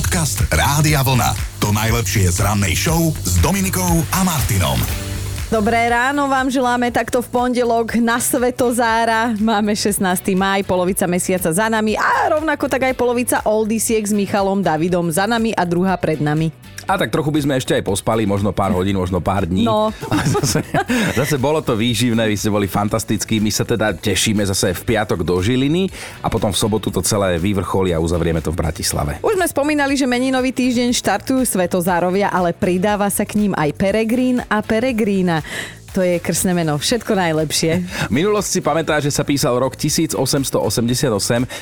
Podcast Rádia Vlna. To najlepšie z rannej show s Dominikou a Martinom. Dobré ráno vám želáme takto v pondelok na Svetozára. Máme 16. maj, polovica mesiaca za nami a rovnako tak aj polovica Oldisiek s Michalom Davidom za nami a druhá pred nami. A tak trochu by sme ešte aj pospali, možno pár hodín, možno pár dní. No. Ale zase, zase bolo to výživné, vy ste boli fantastickí, my sa teda tešíme zase v piatok do Žiliny a potom v sobotu to celé vyvrcholí a uzavrieme to v Bratislave. Už sme spomínali, že meninový týždeň štartujú Svetozárovia, ale pridáva sa k ním aj Peregrín a Peregrína. To je krsné meno. Všetko najlepšie. Minulosť si pamätá, že sa písal rok 1888,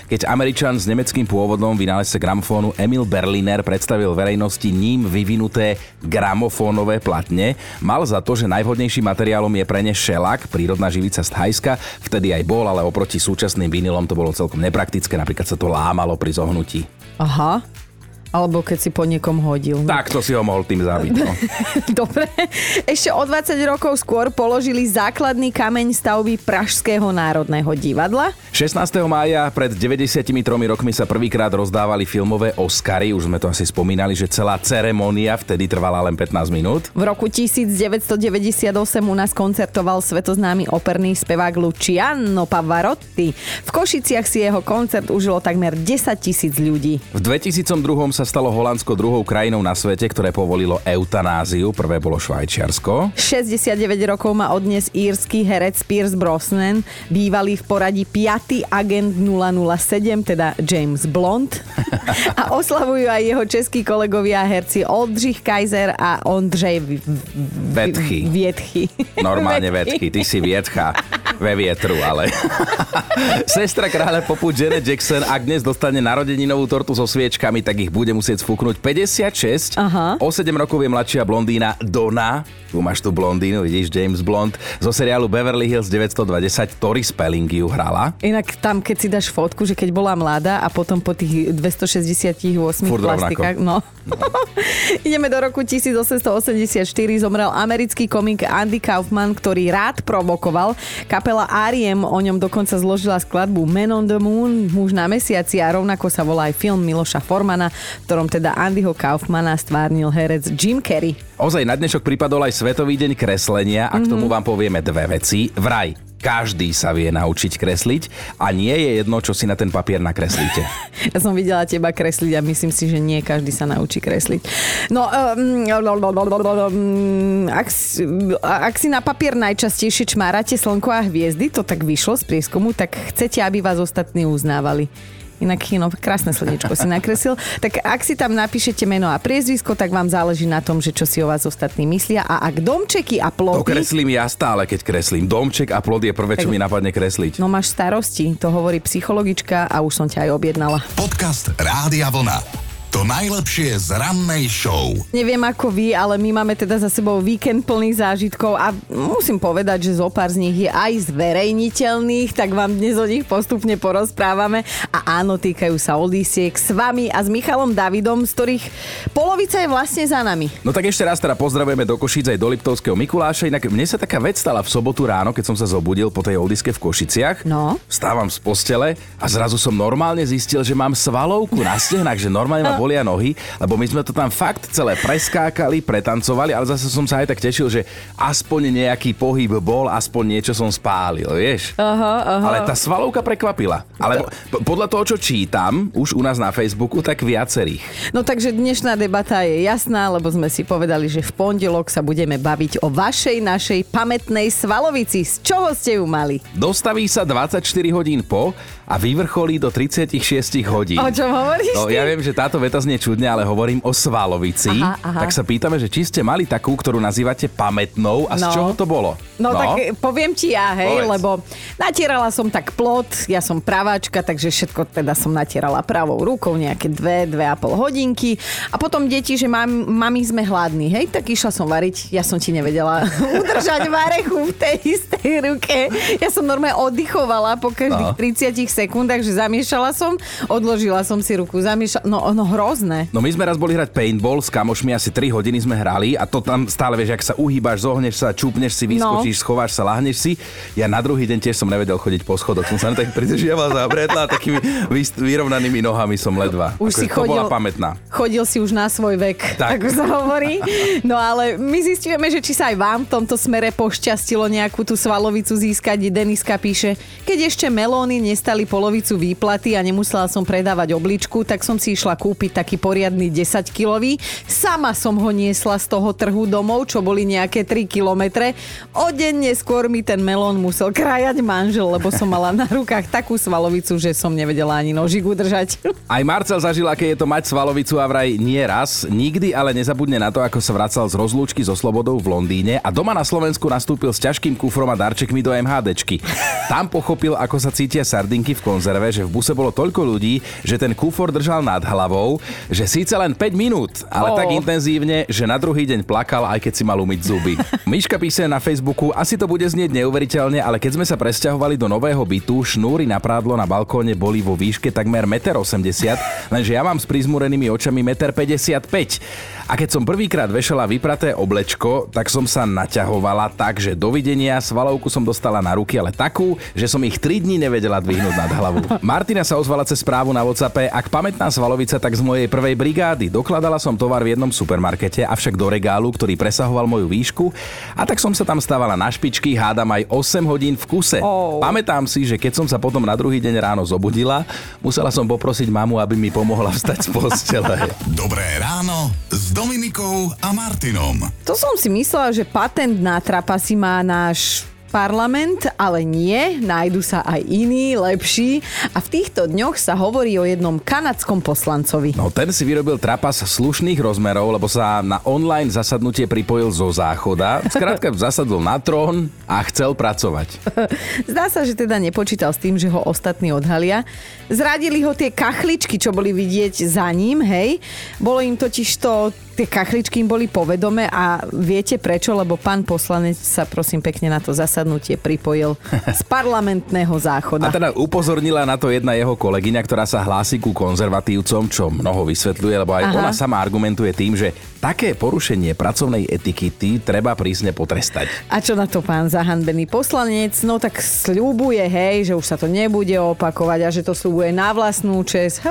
keď Američan s nemeckým pôvodom vynálezce gramofónu Emil Berliner predstavil verejnosti ním vyvinuté gramofónové platne. Mal za to, že najvhodnejším materiálom je pre ne šelak, prírodná živica z Thajska. Vtedy aj bol, ale oproti súčasným vinilom to bolo celkom nepraktické, napríklad sa to lámalo pri zohnutí. Aha. Alebo keď si po niekom hodil. Tak to si ho mohol tým zabiť. No. Dobre. Ešte o 20 rokov skôr položili základný kameň stavby Pražského národného divadla. 16. mája pred 93 rokmi sa prvýkrát rozdávali filmové Oscary. Už sme to asi spomínali, že celá ceremónia vtedy trvala len 15 minút. V roku 1998 u nás koncertoval svetoznámy operný spevák Luciano Pavarotti. V Košiciach si jeho koncert užilo takmer 10 tisíc ľudí. V 2002 sa stalo Holandsko druhou krajinou na svete, ktoré povolilo eutanáziu. Prvé bolo Švajčiarsko. 69 rokov má odnes írsky herec Pierce Brosnan, bývalý v poradí 5. agent 007, teda James Blond. A oslavujú aj jeho českí kolegovia herci Oldřich Kaiser a Ondřej v- Vetchy. Vietchy. Normálne vetchy, ty si vietcha ve vietru, ale... Sestra kráľa popu Janet Jackson, ak dnes dostane narodeninovú tortu so sviečkami, tak ich bude musieť sfúknuť 56. Aha. O 7 rokov je mladšia blondína Donna. Tu máš tú blondínu, vidíš, James Blond. Zo seriálu Beverly Hills 920 Tori Spelling ju hrala. Inak tam, keď si dáš fotku, že keď bola mladá a potom po tých 268 Furt plastikách, no. Ideme do roku 1884, zomrel americký komik Andy Kaufman, ktorý rád provokoval. Kapela R.E.M. o ňom dokonca zložila skladbu Man on the Moon, muž na mesiaci a rovnako sa volá aj film Miloša Formana, v ktorom teda Andyho Kaufmana stvárnil herec Jim Carrey. Ozaj na dnešok pripadol aj Svetový deň kreslenia a k tomu vám povieme dve veci. Vraj, každý sa vie naučiť kresliť a nie je jedno, čo si na ten papier nakreslíte. Ja som videla teba kresliť a myslím si, že nie každý sa naučí kresliť. No, um, ak, ak si na papier najčastejšie čmárate slnko a hviezdy, to tak vyšlo z prieskumu, tak chcete, aby vás ostatní uznávali. Inak no, krásne slnečko si nakresil. Tak ak si tam napíšete meno a priezvisko, tak vám záleží na tom, že čo si o vás ostatní myslia. A ak domčeky a To plody... kreslím ja stále, keď kreslím. Domček a plod je prvé, čo Tak- mi napadne kresliť. No máš starosti, to hovorí psychologička a už som ťa aj objednala. Podcast Rádia Vlna. To najlepšie z rannej show. Neviem ako vy, ale my máme teda za sebou víkend plný zážitkov a musím povedať, že zo pár z nich je aj zverejniteľných, tak vám dnes o nich postupne porozprávame. A áno, týkajú sa Odisiek s vami a s Michalom Davidom, z ktorých polovica je vlastne za nami. No tak ešte raz teda pozdravujeme do Košíc aj do Liptovského Mikuláša. Inak mne sa taká vec stala v sobotu ráno, keď som sa zobudil po tej oldiske v Košiciach. No. Vstávam z postele a zrazu som normálne zistil, že mám svalovku na stehnách, že normálne ma bolia nohy, lebo my sme to tam fakt celé preskákali, pretancovali, ale zase som sa aj tak tešil, že aspoň nejaký pohyb bol, aspoň niečo som spálil, vieš? Aha, aha. Ale tá svalovka prekvapila. Ale po- podľa toho, čo čítam, už u nás na Facebooku, tak viacerých. No takže dnešná debata je jasná, lebo sme si povedali, že v pondelok sa budeme baviť o vašej, našej pamätnej svalovici. Z čoho ste ju mali? Dostaví sa 24 hodín po a vyvrcholí do 36 hodín. O čom hovoríš No, ty? ja viem, že táto veta znie čudne, ale hovorím o svalovici. Aha, aha. Tak sa pýtame, že či ste mali takú, ktorú nazývate pamätnou a z No. čoho to bolo? No, no tak e, poviem ti ja, hej, Povedz. lebo natierala som tak plot, ja som praváčka, takže všetko teda som natierala pravou rukou, nejaké dve, dve a pol hodinky. A potom deti, že mam, mami sme hladní, hej, tak išla som variť, ja som ti nevedela udržať varechu v tej istej ruke. Ja som normálne oddychovala po každých No. 30 sekundách, že zamiešala som, odložila som si ruku, zamiešala, no, no hrozné. No my sme raz boli hrať paintball s kamošmi, asi 3 hodiny sme hrali a to tam stále vieš, ak sa uhýbaš, zohneš sa, čúpneš si, vyskočíš, no. schováš sa, lahneš si. Ja na druhý deň tiež som nevedel chodiť po schodoch, som sa tak pridržiaval za bredla a takými vyrovnanými nohami som ledva. Už ako si chodil, bola pamätná. Chodil si už na svoj vek, tak. ako sa hovorí. No ale my zistujeme, že či sa aj vám v tomto smere pošťastilo nejakú tú svalovicu získať. Deniska píše, keď ešte melóny nestali polovicu výplaty a nemusela som predávať obličku, tak som si išla kúpiť taký poriadny 10 kilový. Sama som ho niesla z toho trhu domov, čo boli nejaké 3 kilometre. O deň neskôr mi ten melón musel krajať manžel, lebo som mala na rukách takú svalovicu, že som nevedela ani nožik udržať. Aj Marcel zažil, aké je to mať svalovicu a vraj nie raz. Nikdy ale nezabudne na to, ako sa vracal z rozlúčky so Slobodou v Londýne a doma na Slovensku nastúpil s ťažkým kufrom a darčekmi do MHDčky. Tam pochopil, ako sa cítia sardinky v konzerve, že v buse bolo toľko ľudí, že ten kufor držal nad hlavou, že síce len 5 minút, ale oh. tak intenzívne, že na druhý deň plakal, aj keď si mal umyť zuby. Miška píše na Facebooku, asi to bude znieť neuveriteľne, ale keď sme sa presťahovali do nového bytu, šnúry na prádlo na balkóne boli vo výške takmer 1,80 m, lenže ja mám s prizmurenými očami 1,55 m. A keď som prvýkrát vešala vypraté oblečko, tak som sa naťahovala tak, že dovidenia, svalovku som dostala na ruky, ale takú, že som ich 3 dní nevedela dvihnúť nad hlavu. Martina sa ozvala cez správu na WhatsApp, ak pamätná svalovica, tak z mojej prvej brigády. Dokladala som tovar v jednom supermarkete, avšak do regálu, ktorý presahoval moju výšku. A tak som sa tam stávala na špičky, hádam aj 8 hodín v kuse. Oh. Pamätám si, že keď som sa potom na druhý deň ráno zobudila, musela som poprosiť mamu, aby mi pomohla vstať z postele. Dobré ráno z Dominikou a Martinom. To som si myslela, že patent na trapasy má náš parlament, ale nie, nájdu sa aj iní, lepší. A v týchto dňoch sa hovorí o jednom kanadskom poslancovi. No ten si vyrobil trapas slušných rozmerov, lebo sa na online zasadnutie pripojil zo záchoda. Skrátka zasadol na trón a chcel pracovať. Zdá sa, že teda nepočítal s tým, že ho ostatní odhalia. Zradili ho tie kachličky, čo boli vidieť za ním, hej. Bolo im totiž to tie kachličky im boli povedome a viete prečo? Lebo pán poslanec sa prosím pekne na to zasadnutie pripojil z parlamentného záchoda. A teda upozornila na to jedna jeho kolegyňa, ktorá sa hlási ku konzervatívcom, čo mnoho vysvetľuje, lebo aj Aha. ona sama argumentuje tým, že také porušenie pracovnej etikety treba prísne potrestať. A čo na to pán zahanbený poslanec? No tak sľubuje, hej, že už sa to nebude opakovať a že to sľubuje na vlastnú čest.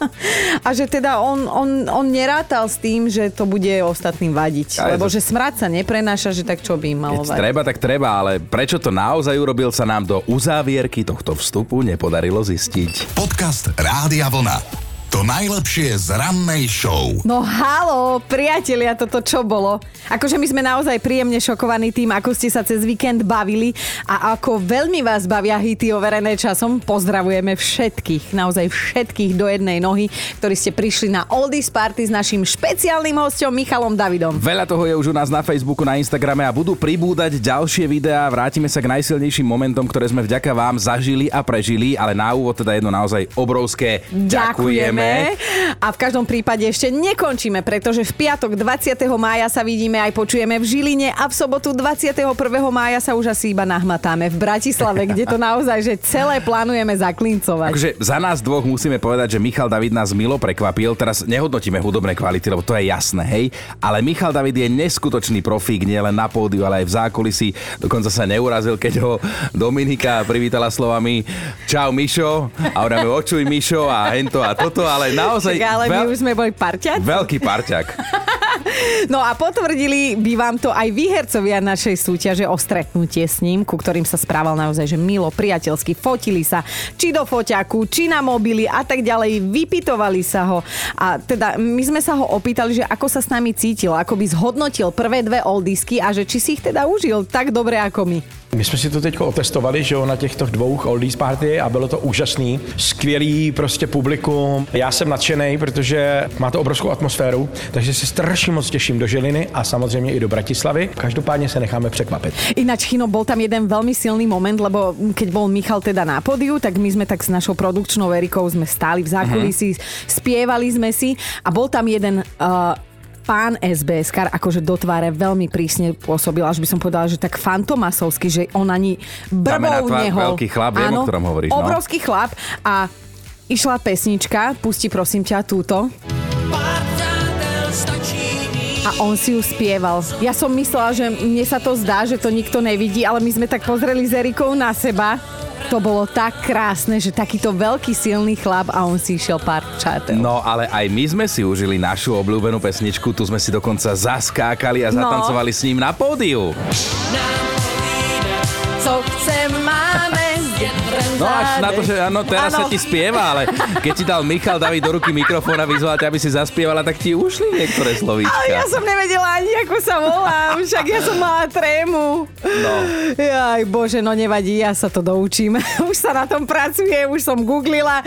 a že teda on, on, on nerátal s tým, že to bude ostatným vadiť. Aj, lebo že smrad sa neprenáša, že tak čo by im malo vadiť. treba, tak treba, ale prečo to naozaj urobil, sa nám do uzávierky tohto vstupu nepodarilo zistiť. Podcast Rádia Vlna. To najlepšie z rannej show. No halo, priatelia, toto čo bolo? Akože my sme naozaj príjemne šokovaní tým, ako ste sa cez víkend bavili a ako veľmi vás bavia hity overené časom. Pozdravujeme všetkých, naozaj všetkých do jednej nohy, ktorí ste prišli na Oldies Party s našim špeciálnym hostom Michalom Davidom. Veľa toho je už u nás na Facebooku, na Instagrame a budú pribúdať ďalšie videá. Vrátime sa k najsilnejším momentom, ktoré sme vďaka vám zažili a prežili, ale na úvod teda jedno naozaj obrovské ďakujeme. Ďakujeme. A v každom prípade ešte nekončíme, pretože v piatok 20. mája sa vidíme aj počujeme v Žiline a v sobotu 21. mája sa už asi iba nahmatáme v Bratislave, kde to naozaj, že celé plánujeme zaklincovať. Takže za nás dvoch musíme povedať, že Michal David nás milo prekvapil. Teraz nehodnotíme hudobné kvality, lebo to je jasné, hej. Ale Michal David je neskutočný profík, nie len na pódiu, ale aj v zákulisí. Dokonca sa neurazil, keď ho Dominika privítala slovami Čau Mišo a hovorí očuj Mišo a hento a toto ale naozaj... Tak ale veľ... my už sme boli parťať. Veľký parťak. no a potvrdili by vám to aj výhercovia našej súťaže o stretnutie s ním, ku ktorým sa správal naozaj, že milo, priateľsky, fotili sa, či do foťaku, či na mobily a tak ďalej, vypitovali sa ho. A teda my sme sa ho opýtali, že ako sa s nami cítil, ako by zhodnotil prvé dve oldisky a že či si ich teda užil tak dobre ako my. My jsme si to teď otestovali, že jo, na těchto dvou Oldies Party a bylo to úžasný, skvělý prostě publikum. Já jsem nadšený, protože má to obrovskou atmosféru, takže se strašně moc těším do Žiliny a samozřejmě i do Bratislavy. Každopádně se necháme překvapit. Ináč, Chino, bol tam jeden veľmi silný moment, lebo keď bol Michal teda na podiu, tak my sme tak s našou produkčnou Erikou sme stáli v zákulisí, uh-huh. spievali sme si a bol tam jeden uh, pán SBS kar akože do tváre veľmi prísne pôsobila, až by som povedala, že tak fantomasovský, že on ani brvou nehol. Veľký chlap, viem, o ktorom hovoríš. No. Obrovský chlap a išla pesnička, pusti prosím ťa túto. A on si ju spieval. Ja som myslela, že mne sa to zdá, že to nikto nevidí, ale my sme tak pozreli s Erikou na seba to bolo tak krásne, že takýto veľký silný chlap a on si išiel pár čatel. No ale aj my sme si užili našu obľúbenú pesničku, tu sme si dokonca zaskákali a No. zatancovali s ním na pódiu. Co chce máme No až na to, že áno, teraz sa ti spieva, ale keď ti dal Michal David do ruky mikrofón a vyzval ťa, aby si zaspievala, tak ti ušli niektoré slovíčka. Ale ja som nevedela ani, ako sa volám, však ja som mala trému. No. Jaj, bože, no nevadí, ja sa to doučím. Už sa na tom pracuje, už som googlila.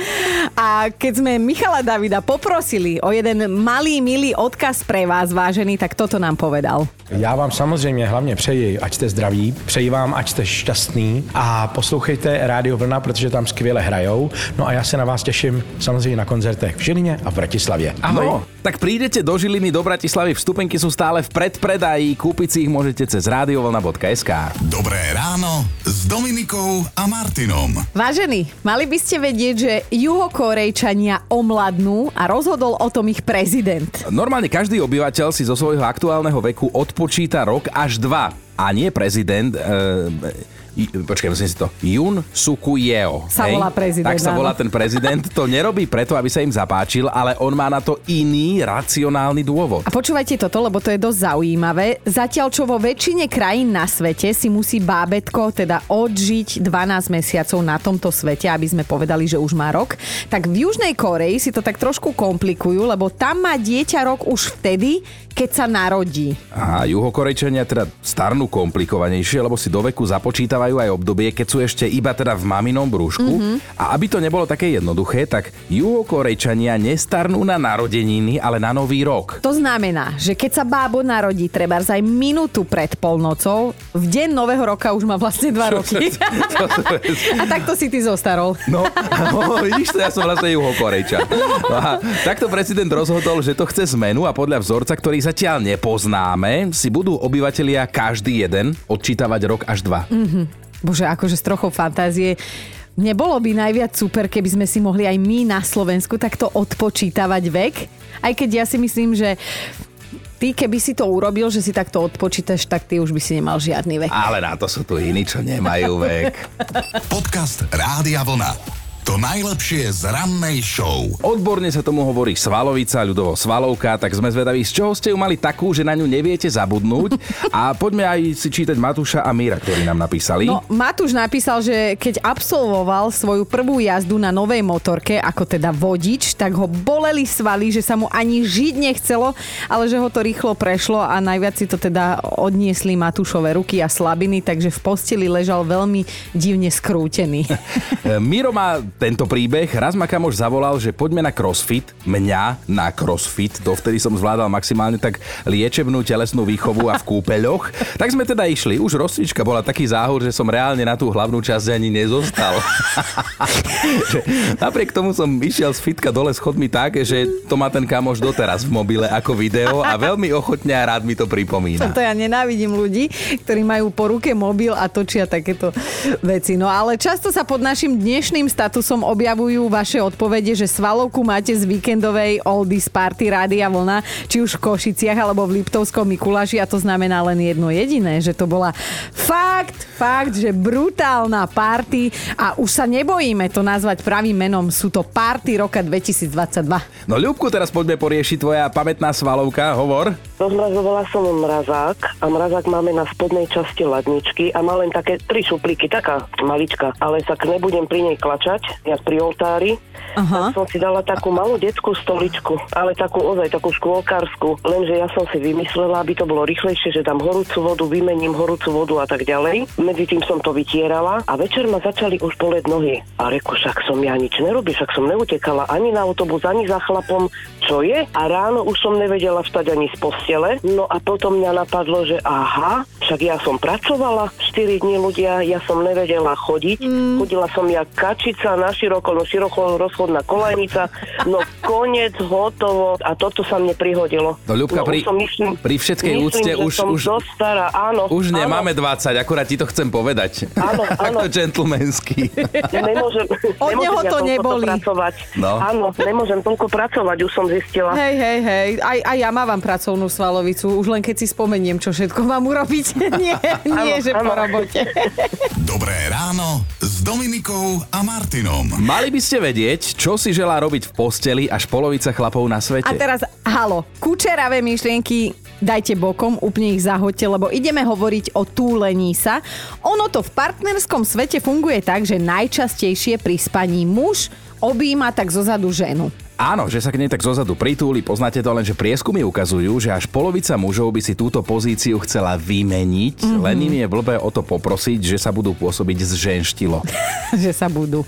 A keď sme Michala Davida poprosili o jeden malý, milý odkaz pre vás, vážený, tak toto nám povedal. Já vám samozřejmě hlavně přeji, ať jste zdraví, přeji vám, ať jste šťastný a poslouchejte Rádio Vlna, protože tam skvěle hrajou. No a já se na vás těším samozřejmě na koncertech v Žilině a v Bratislavě. Ahoj. No, tak prídete do Žiliny, do Bratislavy, vstupenky sú stále v predpredaji, kúpiť si ich môžete cez radiovolna.sk. Dobré ráno s Dominikou a Martinom. Vážení, mali by ste vedieť, že juhokorejčania omladnú a rozhodol o tom ich prezident. Normálne každý obyvateľ si zo svojho aktuálneho veku odpočíta rok až dva. A nie prezident, e, počkaj, myslím si to, Jun Suku Yeo. Sa volá prezident, Tak sa volá ten prezident. To nerobí preto, aby sa im zapáčil, ale on má na to iný racionálny dôvod. A počúvajte toto, lebo to je dosť zaujímavé. Zatiaľ, čo vo väčšine krajín na svete si musí bábetko teda odžiť 12 mesiacov na tomto svete, aby sme povedali, že už má rok, tak v Južnej Koreji si to tak trošku komplikujú, lebo tam má dieťa rok už vtedy, keď sa narodí. A juhokorejčania teda starnú komplikovanejšie, lebo si do veku započítavajú aj obdobie, keď sú ešte iba teda v maminom brúšku. Mm-hmm. A aby to nebolo také jednoduché, tak juhokorejčania nestarnú na narodeniny, ale na nový rok. To znamená, že keď sa bábo narodí treba aj minútu pred polnocou, v deň nového roka už má vlastne dva roky. a takto si ty zostarol. No, no, vidíš to, ja som vlastne juhokorejčan. No a takto prezident rozhodol, že to chce zmenu a podľa vzorca, ktorý zatiaľ nepoznáme, si budú obyvatelia každý jeden odčítavať rok až dva. Bože, akože s trochou fantázie. Nebolo by najviac super, keby sme si mohli aj my na Slovensku takto odpočítavať vek? Aj keď ja si myslím, že ty keby si to urobil, že si takto odpočítaš, tak ty už by si nemal žiadny vek. Ale na to sú tu iní, čo nemajú vek. Podcast Rádia Vlna. To najlepšie z rannej show. Odborne sa tomu hovorí svalovica, ľudovo svalovka, tak sme zvedaví, z čoho ste ju mali takú, že na ňu neviete zabudnúť. A poďme aj si čítať Matúša a Míra, ktorí nám napísali. No, Matúš napísal, že keď absolvoval svoju prvú jazdu na novej motorke, ako teda vodič, tak ho boleli svaly, že sa mu ani žiť nechcelo, ale že ho to rýchlo prešlo a najviac si to teda odniesli Matúšové ruky a slabiny, takže v posteli ležal veľmi divne skrútený. Miro má tento príbeh. Raz ma kamoš zavolal, že poďme na crossfit. Mňa na crossfit. Dovtedy som zvládal maximálne tak liečebnú telesnú výchovu a v kúpeľoch. Tak sme teda išli. Už rozcvička bola taký záhor, že som reálne na tú hlavnú časť ani nezostal. Napriek tomu som išiel z fitka dole schodmi tak, že to má ten kamoš doteraz v mobile ako video a veľmi ochotne a rád mi to pripomína. To ja nenávidím ľudí, ktorí majú po ruke mobil a točia takéto veci. No ale často sa pod našim dnešným statusom objavujú vaše odpovede, že svalovku máte z víkendovej Oldies Party Rádia Vlna, či už v Košiciach alebo v Liptovskom Mikuláši a to znamená len jedno jediné, že to bola fakt, fakt, že brutálna party a už sa nebojíme to nazvať pravým menom, sú to party roka 2022. No Ľubku, teraz poďme poriešiť tvoja pamätná svalovka. Hovor. Rozmrazovala som mrazák a mrazák máme na spodnej časti ladničky a má len také tri šuplíky, taká malička, ale sa nebudem pri nej klačať, jak pri oltári. Aha. Tak som si dala takú malú detskú stoličku, ale takú ozaj takú škôlkársku, lenže ja som si vymyslela, aby to bolo rýchlejšie, že dám horúcu vodu, vymením horúcu vodu a tak ďalej. Medzi tým som to vytierala a večer ma začali už boleť nohy. A reku, však som ja nič nerobím, však som neutekala ani na autobus, ani za chlapom, čo je? A ráno už som nevedela vstať ani z postele. No a potom mňa napadlo, že aha, však ja som pracovala 4 dní ľudia, ja som nevedela chodiť. Mm. Chodila som ja kačica na široko, no široko rozchodná kolajnica. No konec, hotovo. A toto sa mne prihodilo. No Ľubka, no, pri, myslím, pri všetkej myslím, úcte už, som už, dosť stará. Áno, už áno. nemáme 20, akurát ti to chcem povedať. Áno, áno. Takto gentlemanský. Nemôžem, Od nemôžem neho ja to neboli. pracovať. No. Áno, nemôžem toľko pracovať, už som zistila. Hej, hej, hej. Aj, aj ja mávam pracovnú svalovicu, už len keď si spomeniem, čo všetko mám urobiť. nie, nie, Áno, že áno. Robote. Dobré ráno s Dominikou a Martinom. Mali by ste vedieť, čo si želá robiť v posteli až polovica chlapov na svete. A teraz, halo, kučeravé myšlienky dajte bokom, úplne ich zahoďte, lebo ideme hovoriť o túlení sa. Ono to v partnerskom svete funguje tak, že najčastejšie pri spaní muž objíma tak zozadu ženu. Áno, že sa k nej tak zozadu pritúli, poznáte to len, že prieskumy ukazujú, že až polovica mužov by si túto pozíciu chcela vymeniť, mm-hmm. len im je blbé o to poprosiť, že sa budú pôsobiť z ženštilo. že sa budú.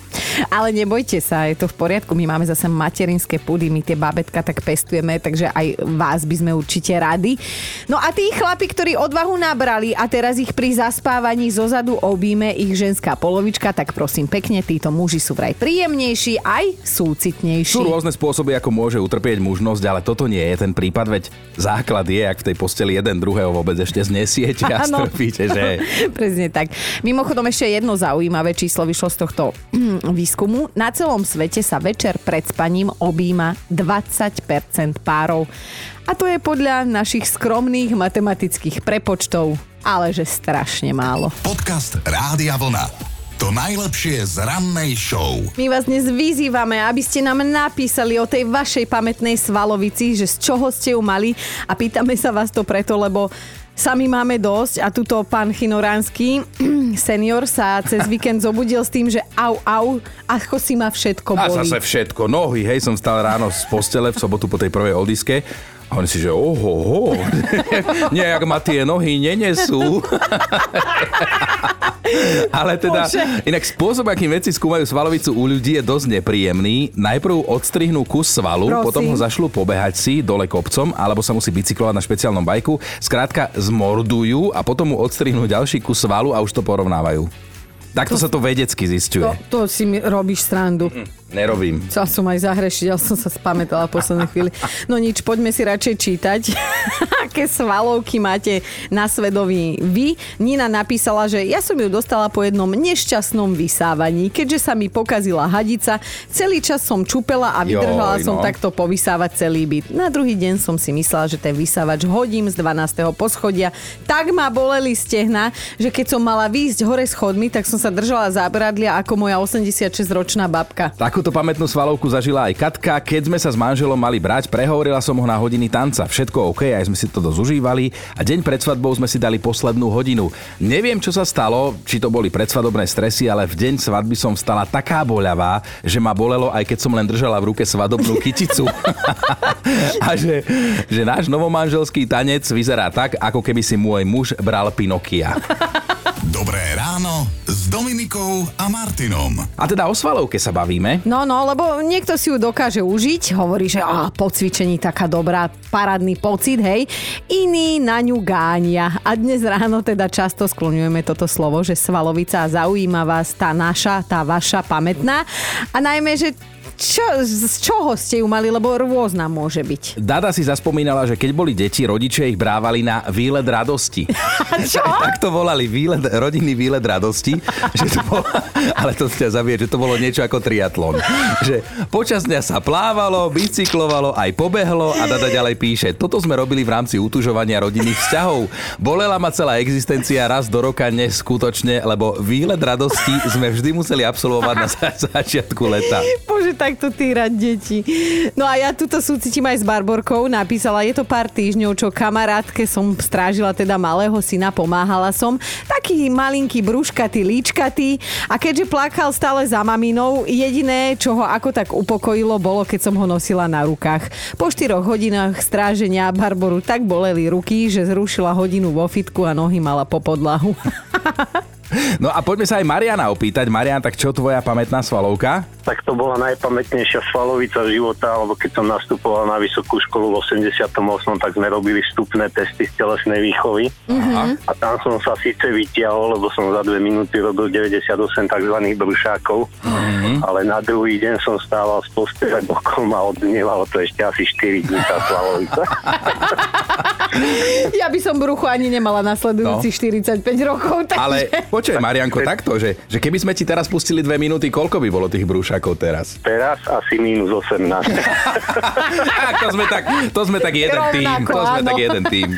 Ale nebojte sa, je to v poriadku. My máme zase materinské pudy, my tie babetka tak pestujeme, takže aj vás by sme určite radi. No a tí chlapi, ktorí odvahu nabrali a teraz ich pri zaspávaní zozadu objíme ich ženská polovička, tak prosím pekne, títo muži sú vraj príjemnejší, aj súcitnejší. Sú rôzne spôsoby, ako môže utrpieť mužnosť, ale toto nie je ten prípad, veď základ je, ak v tej posteli jeden druhého vôbec ešte znesiete a Áno. strpíte, že... Presne tak. Mimochodom ešte jedno zaujímavé číslo vyšlo z tohto výskumu. Na celom svete sa večer pred spaním objíma 20% párov. A to je podľa našich skromných matematických prepočtov, ale že strašne málo. Podcast Rádia Vlna. To najlepšie z rannej show. My vás dnes vyzývame, aby ste nám napísali o tej vašej pamätnej svalovici, že z čoho ste ju mali a pýtame sa vás to preto, lebo Sami máme dosť a tuto pán Chinoránsky, senior, sa cez víkend zobudil s tým, že au, au, ako si ma všetko A boli. zase všetko, nohy, hej, som stal ráno z postele v sobotu po tej prvej oldiske a oni si, že oho, ho, nejak ma tie nohy nenesú. Ale teda, Bože. inak spôsob, akým veci skúmajú svalovicu u ľudí je dosť nepríjemný. Najprv odstrihnú kus svalu, Prosím. potom ho zašlú pobehať si dole kopcom, alebo sa musí bicyklovať na špeciálnom bajku. Skrátka, zmordujú a potom mu odstrihnú ďalší kus svalu a už to porovnávajú. Takto sa to vedecky zistuje. To, to si mi robíš srandu. Nerobím. Chcela som aj zahrešiť, ale som sa spamätala v poslednej chvíli. No nič, poďme si radšej čítať, aké svalovky máte na svedomí vy. Nina napísala, že ja som ju dostala po jednom nešťastnom vysávaní, keďže sa mi pokazila hadica. Celý čas som čupela a vydržala Joj, som no. takto povysávať celý byt. Na druhý deň som si myslela, že ten vysávač hodím z 12. poschodia. Tak ma boleli stehna, že keď som mala výjsť hore schodmi, tak som sa držala za bradlia ako moja 86-ročná babka. Takúto pamätnú svalovku zažila aj Katka. Keď sme sa s manželom mali brať, prehovorila som ho na hodiny tanca. Všetko OK, aj sme si to dosť užívali a deň pred svadbou sme si dali poslednú hodinu. Neviem, čo sa stalo, či to boli predsvadobné stresy, ale v deň svadby som stala taká boľavá, že ma bolelo, aj keď som len držala v ruke svadobnú kyticu. a že, že náš novomanželský tanec vyzerá tak, ako keby si môj muž bral Pinokia. Ráno s Dominikou a Martinom. A teda o svalovke sa bavíme. No, no, lebo niekto si ju dokáže užiť, hovorí, že á, po cvičení taká dobrá, parádny pocit, hej. Iní na ňu gánia. A dnes ráno teda často skloňujeme toto slovo, že svalovica zaujíma vás tá naša, tá vaša pamätná. A najmä, že čo, z čoho ste ju mali, lebo rôzna môže byť. Dada si zaspomínala, že keď boli deti, rodičia ich brávali na výlet radosti. Čo? tak to volali výlet, rodinný výlet radosti. že to bolo, ale to ťa zavie, že to bolo niečo ako triatlon. Že počas dňa sa plávalo, bicyklovalo, aj pobehlo a Dada ďalej píše, toto sme robili v rámci utužovania rodinných vzťahov. Bolela ma celá existencia raz do roka neskutočne, lebo výlet radosti sme vždy museli absolvovať na za- začiatku leta. Bože, takto týrať deti. No a ja tuto súcitím aj s Barborkou. Napísala, je to pár týždňov, čo kamarátke som strážila teda malého syna, pomáhala som. Taký malinký, brúškatý, líčkatý. A keďže plakal stále za maminou, jediné, čo ho ako tak upokojilo, bolo, keď som ho nosila na rukách. Po štyroch hodinách stráženia Barboru tak boleli ruky, že zrušila hodinu vo fitku a nohy mala po podlahu. No a poďme sa aj Mariana opýtať. Marian, tak čo tvoja pamätná svalovka? Tak to bola najpamätnejšia svalovica života, lebo keď som nastupoval na vysokú školu v 88, tak sme robili vstupné testy z telesnej výchovy. A tam som sa síce vytiahol, lebo som za dve minúty robil 98 tzv. brušákov, ale na druhý deň som stával z postele bokom a odnievalo to ešte asi 4 dní tá svalovica. Ja by som bruchu ani nemala nasledujúcich 45 rokov. Takže... Ale počkaj, Marianko, takto, že, že keby sme ti teraz pustili dve minúty, koľko by bolo tých brúšakov teraz? Teraz asi minus 18. to sme tak, to sme tak jeden Rovnako, tým. To sme áno. tak jeden tým.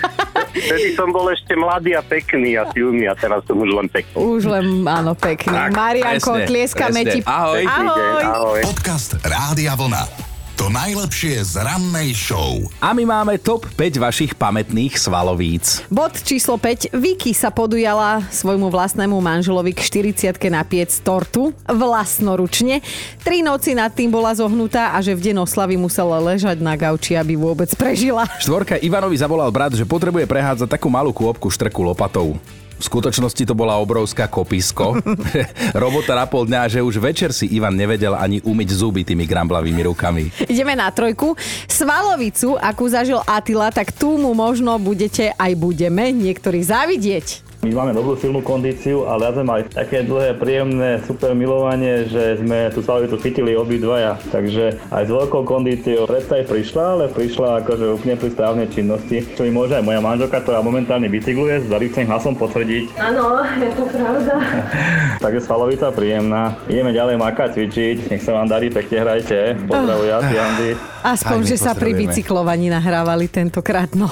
Vtedy som bol ešte mladý a pekný a silný a teraz som už len pekný. Už len, áno, pekný. Tak, Marianko, presne, tlieskame presne. ti. Ahoj. Ahoj. Ahoj. Podcast Rádia Vlna. To najlepšie z rannej show. A my máme top 5 vašich pamätných svalovíc. Bod číslo 5. Vicky sa podujala svojmu vlastnému manželovi k 40 na piec tortu vlastnoručne. Tri noci nad tým bola zohnutá a že v deň oslavy musela ležať na gauči, aby vôbec prežila. Štvorka Ivanovi zavolal brat, že potrebuje prehádzať takú malú kôpku štrku lopatou. V skutočnosti to bola obrovská kopisko. Robota na pol dňa, že už večer si Ivan nevedel ani umyť zuby tými gramblavými rukami. Ideme na trojku. Svalovicu, akú zažil Atila, tak tu mu možno budete aj budeme niektorí závidieť. My máme dobrú silnú kondíciu, ale ja sme mali také dlhé, príjemné, super milovanie, že sme tú slavicu chytili obidvaja. Takže aj s veľkou kondíciou predsa aj prišla, ale prišla akože úplne pri správnej činnosti. Čo mi môže aj moja manželka, ktorá momentálne bicykluje, s veľkým hlasom potvrdiť. Áno, je to pravda. Takže svalovica príjemná. Ideme ďalej makať, cvičiť. Nech sa vám darí, pekne hrajte. Pozdravujem, Jasi, Andy. Aspoň, že sa pri bicyklovaní nahrávali tentokrát, no.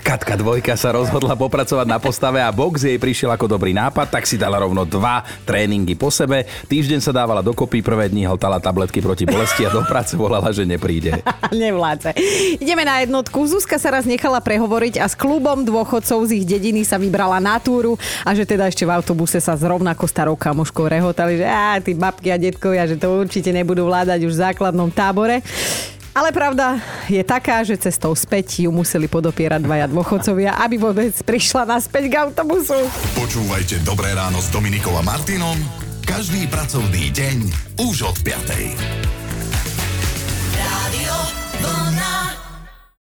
Katka dvojka sa rozhodla popracovať na postave a box jej prišiel ako dobrý nápad, tak si dala rovno dva tréningy po sebe. Týždeň sa dávala dokopy, prvé dni hltala tabletky proti bolesti a do práce volala, že nepríde. Nevládze. Ideme na jednotku. Zuzka sa raz nechala prehovoriť a s klubom dôchodcov z ich dediny sa vybrala na túru a že teda ešte v autobuse sa s rovnako starou kamoškou rehotali, že á, tí babky a detkovia, že to určite nebudú vládať už v základnom tábore. Ale pravda je taká, že cestou späť ju museli podopierať dvaja dôchodcovia, aby vôbec prišla naspäť k autobusu. Počúvajte Dobré ráno s Dominikou a Martinom každý pracovný deň už od 5.